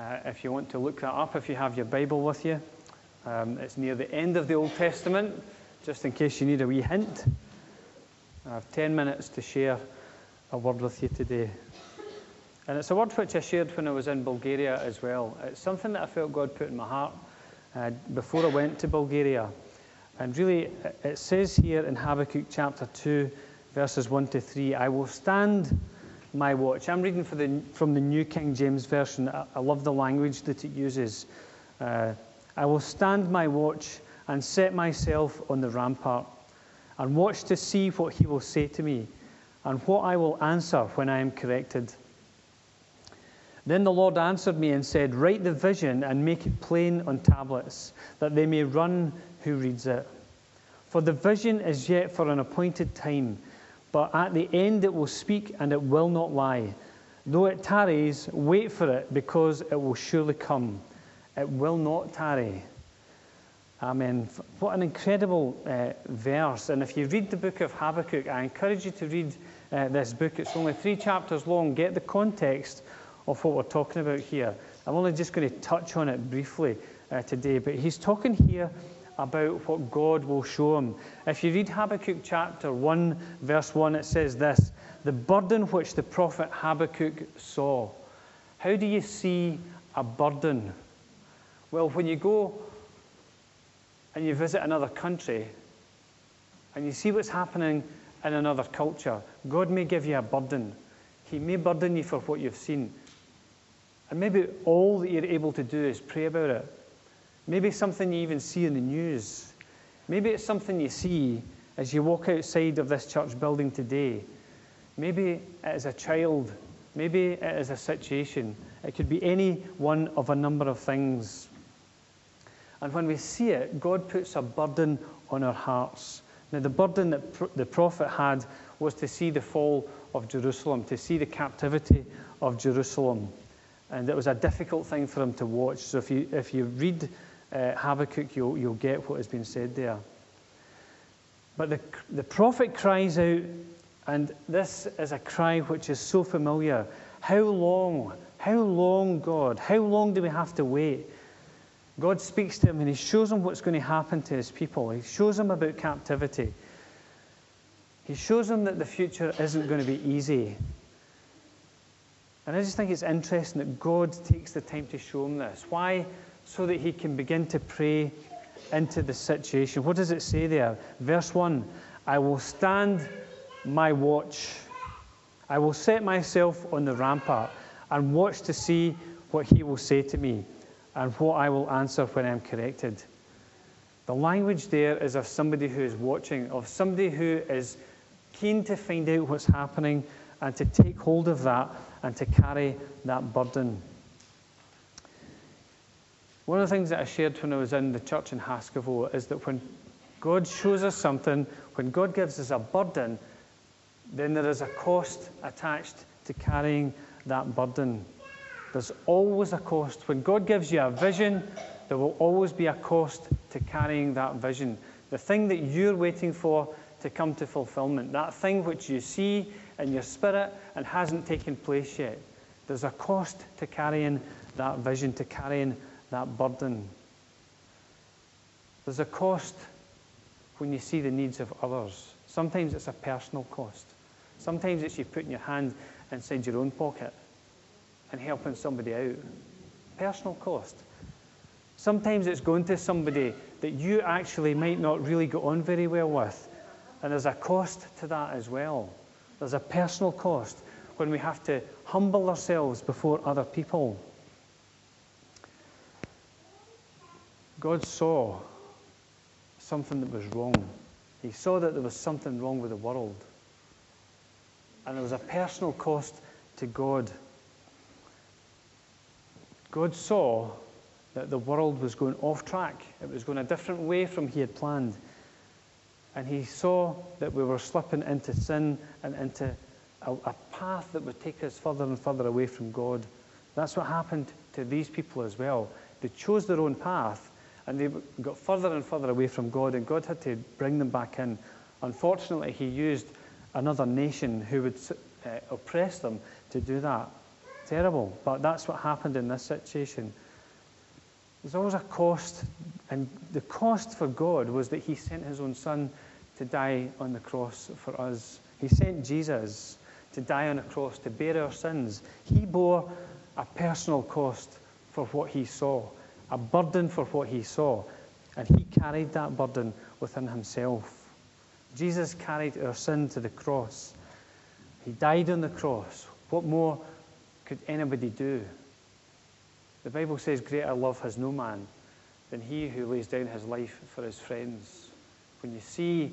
Uh, if you want to look that up, if you have your Bible with you, um, it's near the end of the Old Testament, just in case you need a wee hint. I have 10 minutes to share a word with you today. And it's a word which I shared when I was in Bulgaria as well. It's something that I felt God put in my heart uh, before I went to Bulgaria. And really, it says here in Habakkuk chapter 2, verses 1 to 3, I will stand my watch. I'm reading the, from the New King James Version. I, I love the language that it uses. Uh, I will stand my watch and set myself on the rampart and watch to see what he will say to me and what I will answer when I am corrected. Then the Lord answered me and said, Write the vision and make it plain on tablets, that they may run who reads it. For the vision is yet for an appointed time, but at the end it will speak and it will not lie. Though it tarries, wait for it, because it will surely come. It will not tarry. Amen. What an incredible uh, verse. And if you read the book of Habakkuk, I encourage you to read uh, this book. It's only three chapters long. Get the context of what we're talking about here. I'm only just going to touch on it briefly uh, today, but he's talking here about what God will show him. If you read Habakkuk chapter 1, verse 1, it says this The burden which the prophet Habakkuk saw. How do you see a burden? Well, when you go and you visit another country and you see what's happening in another culture, God may give you a burden. He may burden you for what you've seen. And maybe all that you're able to do is pray about it. Maybe something you even see in the news. Maybe it's something you see as you walk outside of this church building today. Maybe it is a child. Maybe it is a situation. It could be any one of a number of things. And when we see it, God puts a burden on our hearts. Now, the burden that the prophet had was to see the fall of Jerusalem, to see the captivity of Jerusalem. And it was a difficult thing for him to watch. So if you, if you read uh, Habakkuk, you'll, you'll get what has been said there. But the, the prophet cries out, and this is a cry which is so familiar. How long? How long, God? How long do we have to wait? God speaks to him and he shows him what's going to happen to his people. He shows him about captivity. He shows him that the future isn't going to be easy. And I just think it's interesting that God takes the time to show him this. Why? So that he can begin to pray into the situation. What does it say there? Verse 1 I will stand my watch. I will set myself on the rampart and watch to see what he will say to me and what I will answer when I'm corrected. The language there is of somebody who is watching, of somebody who is keen to find out what's happening and to take hold of that and to carry that burden. One of the things that I shared when I was in the church in Haskovo is that when God shows us something, when God gives us a burden, then there is a cost attached to carrying that burden. There's always a cost. When God gives you a vision, there will always be a cost to carrying that vision. The thing that you're waiting for to come to fulfillment, that thing which you see in your spirit and hasn't taken place yet. There's a cost to carrying that vision, to carrying that burden. There's a cost when you see the needs of others. Sometimes it's a personal cost. Sometimes it's you putting your hand inside your own pocket and helping somebody out. Personal cost. Sometimes it's going to somebody that you actually might not really get on very well with. And there's a cost to that as well. There's a personal cost when we have to humble ourselves before other people. God saw something that was wrong. He saw that there was something wrong with the world. And there was a personal cost to God God saw that the world was going off track. It was going a different way from he had planned. And he saw that we were slipping into sin and into a, a, path that would take us further and further away from God. That's what happened to these people as well. They chose their own path and they got further and further away from God, and God had to bring them back in. Unfortunately, he used another nation who would uh, oppress them to do that terrible. But that's what happened in this situation. There's always a cost, and the cost for God was that He sent His own Son to die on the cross for us. He sent Jesus to die on a cross to bear our sins. He bore a personal cost for what He saw, a burden for what He saw, and He carried that burden within Himself. Jesus carried our sin to the cross. He died on the cross. What more could anybody do? The Bible says, Greater love has no man than he who lays down his life for his friends. When you see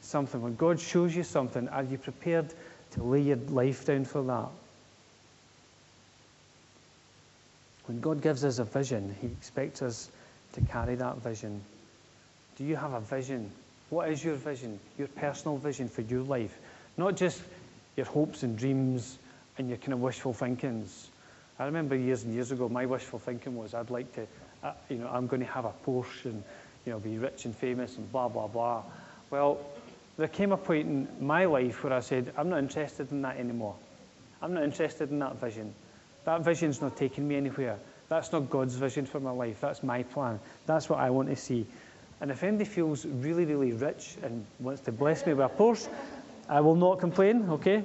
something, when God shows you something, are you prepared to lay your life down for that? When God gives us a vision, He expects us to carry that vision. Do you have a vision? What is your vision, your personal vision for your life? Not just your hopes and dreams and your kind of wishful thinkings. I remember years and years ago, my wishful thinking was I'd like to, uh, you know, I'm going to have a Porsche and, you know, be rich and famous and blah, blah, blah. Well, there came a point in my life where I said, I'm not interested in that anymore. I'm not interested in that vision. That vision's not taking me anywhere. That's not God's vision for my life. That's my plan. That's what I want to see. And if anybody feels really, really rich and wants to bless me with a Porsche, I will not complain, okay?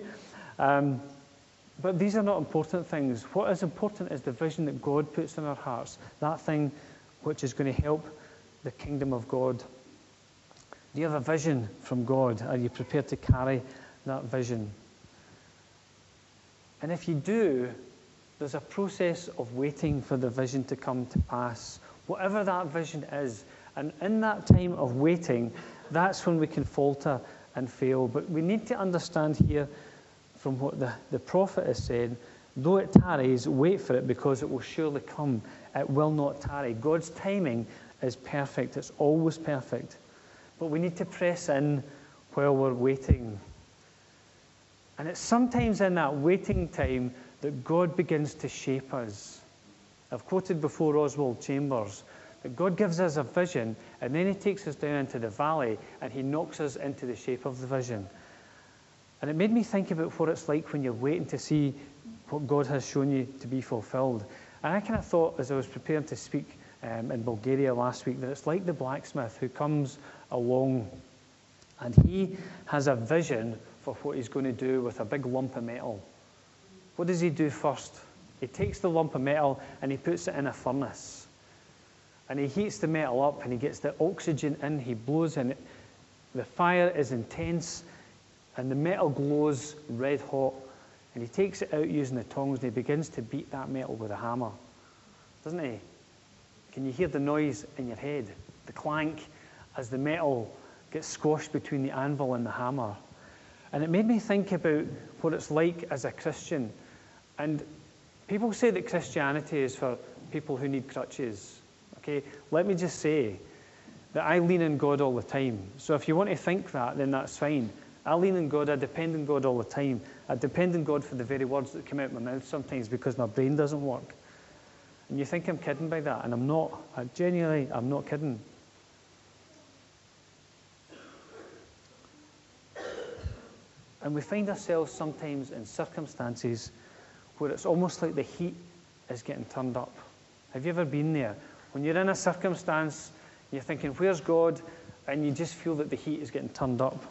Um, but these are not important things. What is important is the vision that God puts in our hearts, that thing which is going to help the kingdom of God. Do you have a vision from God? Are you prepared to carry that vision? And if you do, there's a process of waiting for the vision to come to pass, whatever that vision is. And in that time of waiting, that's when we can falter and fail. But we need to understand here from what the, the prophet is saying, though it tarries, wait for it because it will surely come. It will not tarry. God's timing is perfect, it's always perfect. But we need to press in while we're waiting. And it's sometimes in that waiting time that God begins to shape us. I've quoted before Oswald Chambers that God gives us a vision and then He takes us down into the valley and He knocks us into the shape of the vision. And it made me think about what it's like when you're waiting to see what God has shown you to be fulfilled. And I kind of thought as I was preparing to speak um, in Bulgaria last week that it's like the blacksmith who comes along and he has a vision for what he's going to do with a big lump of metal. What does he do first? He takes the lump of metal and he puts it in a furnace. And he heats the metal up and he gets the oxygen in, he blows in it. The fire is intense and the metal glows red hot. And he takes it out using the tongs and he begins to beat that metal with a hammer. Doesn't he? Can you hear the noise in your head? The clank as the metal gets squashed between the anvil and the hammer. And it made me think about what it's like as a Christian. And people say that Christianity is for people who need crutches. Okay, let me just say that I lean on God all the time. So if you want to think that, then that's fine. I lean on God, I depend on God all the time. I depend on God for the very words that come out of my mouth sometimes because my brain doesn't work. And you think I'm kidding by that, and I'm not. I genuinely, I'm not kidding. And we find ourselves sometimes in circumstances where it's almost like the heat is getting turned up. Have you ever been there? When you're in a circumstance, you're thinking, where's God? And you just feel that the heat is getting turned up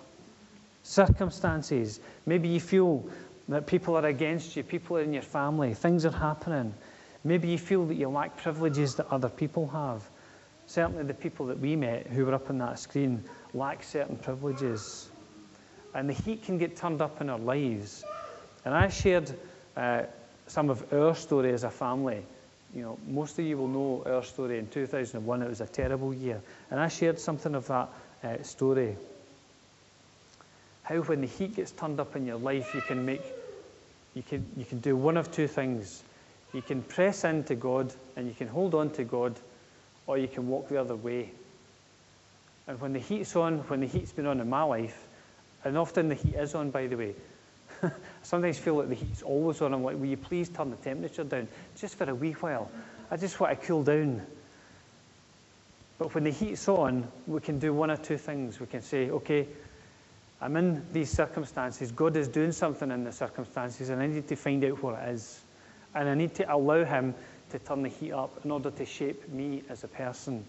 circumstances. Maybe you feel that people are against you, people are in your family, things are happening. Maybe you feel that you lack privileges that other people have. Certainly, the people that we met who were up on that screen lack certain privileges. And the heat can get turned up in our lives. And I shared uh, some of our story as a family. You know, most of you will know our story. In 2001, it was a terrible year. And I shared something of that uh, story how when the heat gets turned up in your life, you can make, you can, you can do one of two things. You can press into God and you can hold on to God, or you can walk the other way. And when the heat's on, when the heat's been on in my life, and often the heat is on, by the way. Sometimes feel like the heat's always on. I'm like, will you please turn the temperature down just for a wee while? I just want to cool down. But when the heat's on, we can do one or two things. We can say, okay, I'm in these circumstances. God is doing something in the circumstances, and I need to find out what it is. And I need to allow Him to turn the heat up in order to shape me as a person.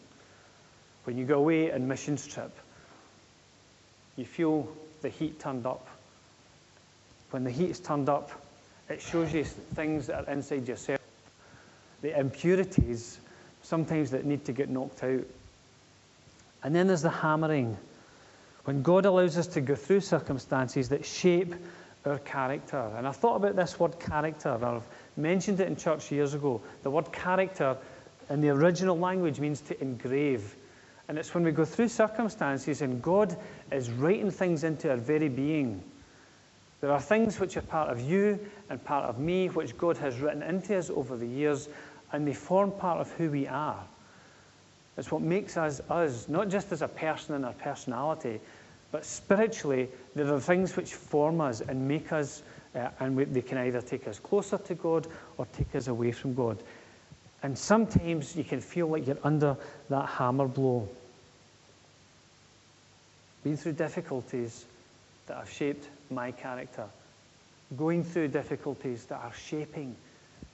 When you go away on missions trip, you feel the heat turned up. When the heat is turned up, it shows you things that are inside yourself, the impurities, sometimes that need to get knocked out. And then there's the hammering. When God allows us to go through circumstances that shape our character. And I thought about this word character. I've mentioned it in church years ago. The word character in the original language means to engrave. And it's when we go through circumstances and God is writing things into our very being. There are things which are part of you and part of me, which God has written into us over the years, and they form part of who we are. It's what makes us us, not just as a person and our personality, but spiritually, there are things which form us and make us, uh, and we, they can either take us closer to God or take us away from God. And sometimes you can feel like you're under that hammer blow. Been through difficulties that have shaped my character, going through difficulties that are shaping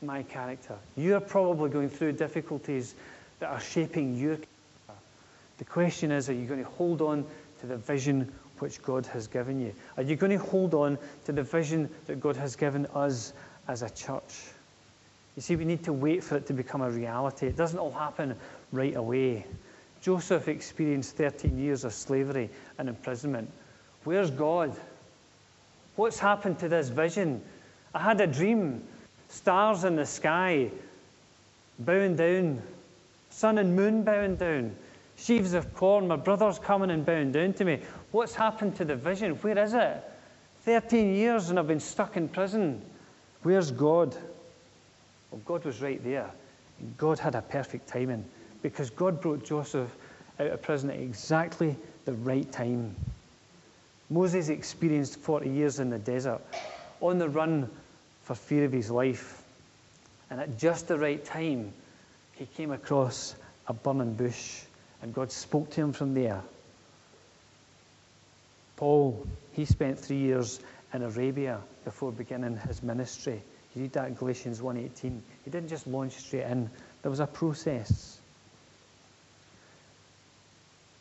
my character. You're probably going through difficulties that are shaping your character. The question is are you going to hold on to the vision which God has given you? Are you going to hold on to the vision that God has given us as a church? You see, we need to wait for it to become a reality. It doesn't all happen right away. Joseph experienced 13 years of slavery and imprisonment. Where's God? What's happened to this vision? I had a dream stars in the sky bowing down, sun and moon bowing down, sheaves of corn, my brother's coming and bowing down to me. What's happened to the vision? Where is it? 13 years and I've been stuck in prison. Where's God? Well, God was right there. God had a perfect timing because God brought Joseph out of prison at exactly the right time. Moses experienced 40 years in the desert, on the run for fear of his life. And at just the right time, he came across a burning bush, and God spoke to him from there. Paul, he spent three years in Arabia before beginning his ministry. You read that in Galatians 1.18. He didn't just launch straight in. There was a process.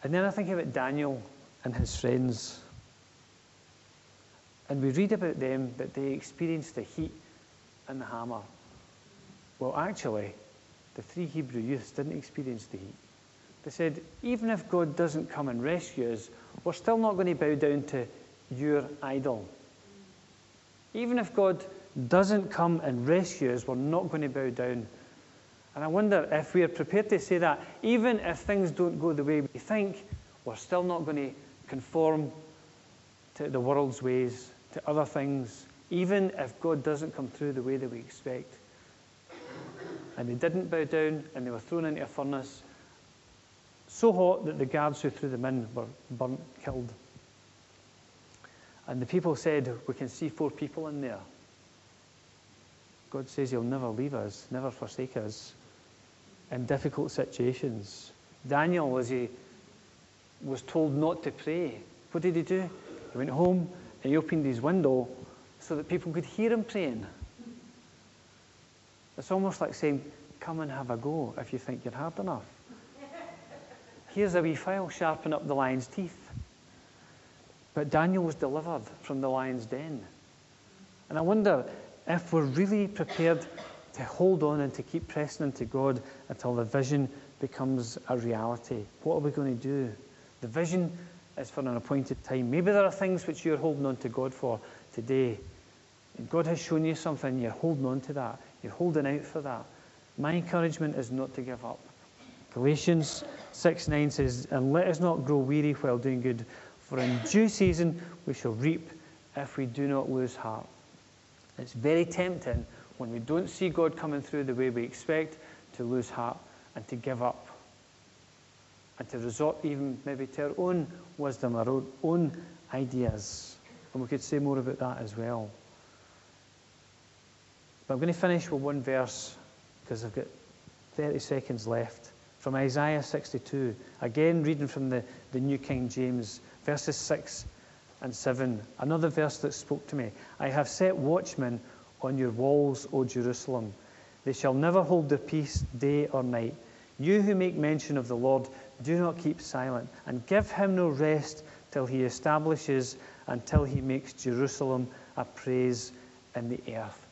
And then I think about Daniel and his friends. And we read about them that they experienced the heat and the hammer. Well, actually, the three Hebrew youths didn't experience the heat. They said, even if God doesn't come and rescue us, we're still not going to bow down to your idol. Even if God doesn't come and rescue us, we're not going to bow down. And I wonder if we are prepared to say that, even if things don't go the way we think, we're still not going to conform to the world's ways, to other things, even if God doesn't come through the way that we expect. And they didn't bow down and they were thrown into a furnace so hot that the guards who threw them in were burnt, killed. And the people said, We can see four people in there. God says He'll never leave us, never forsake us in difficult situations. Daniel, as he was told not to pray, what did he do? He went home he opened his window so that people could hear him praying. It's almost like saying, Come and have a go if you think you're hard enough. Here's a wee file, sharpen up the lion's teeth. But Daniel was delivered from the lion's den. And I wonder if we're really prepared to hold on and to keep pressing into God until the vision becomes a reality. What are we going to do? The vision is for an appointed time. Maybe there are things which you're holding on to God for today. And God has shown you something, you're holding on to that. You're holding out for that. My encouragement is not to give up. Galatians 6 9 says, And let us not grow weary while doing good, for in due season we shall reap if we do not lose heart. It's very tempting when we don't see God coming through the way we expect to lose heart and to give up and to resort even maybe to our own wisdom, our own ideas. And we could say more about that as well. But I'm going to finish with one verse because I've got 30 seconds left. From Isaiah 62, again reading from the, the New King James, verses 6 and 7. Another verse that spoke to me. I have set watchmen on your walls, O Jerusalem. They shall never hold their peace day or night. You who make mention of the Lord, do not keep silent, and give him no rest till he establishes, until he makes Jerusalem a praise in the earth.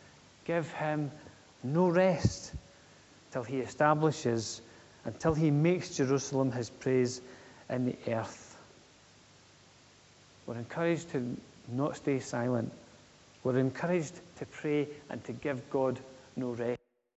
Give him no rest till he establishes, until he makes Jerusalem his praise in the earth. We're encouraged to not stay silent. We're encouraged to pray and to give God no rest.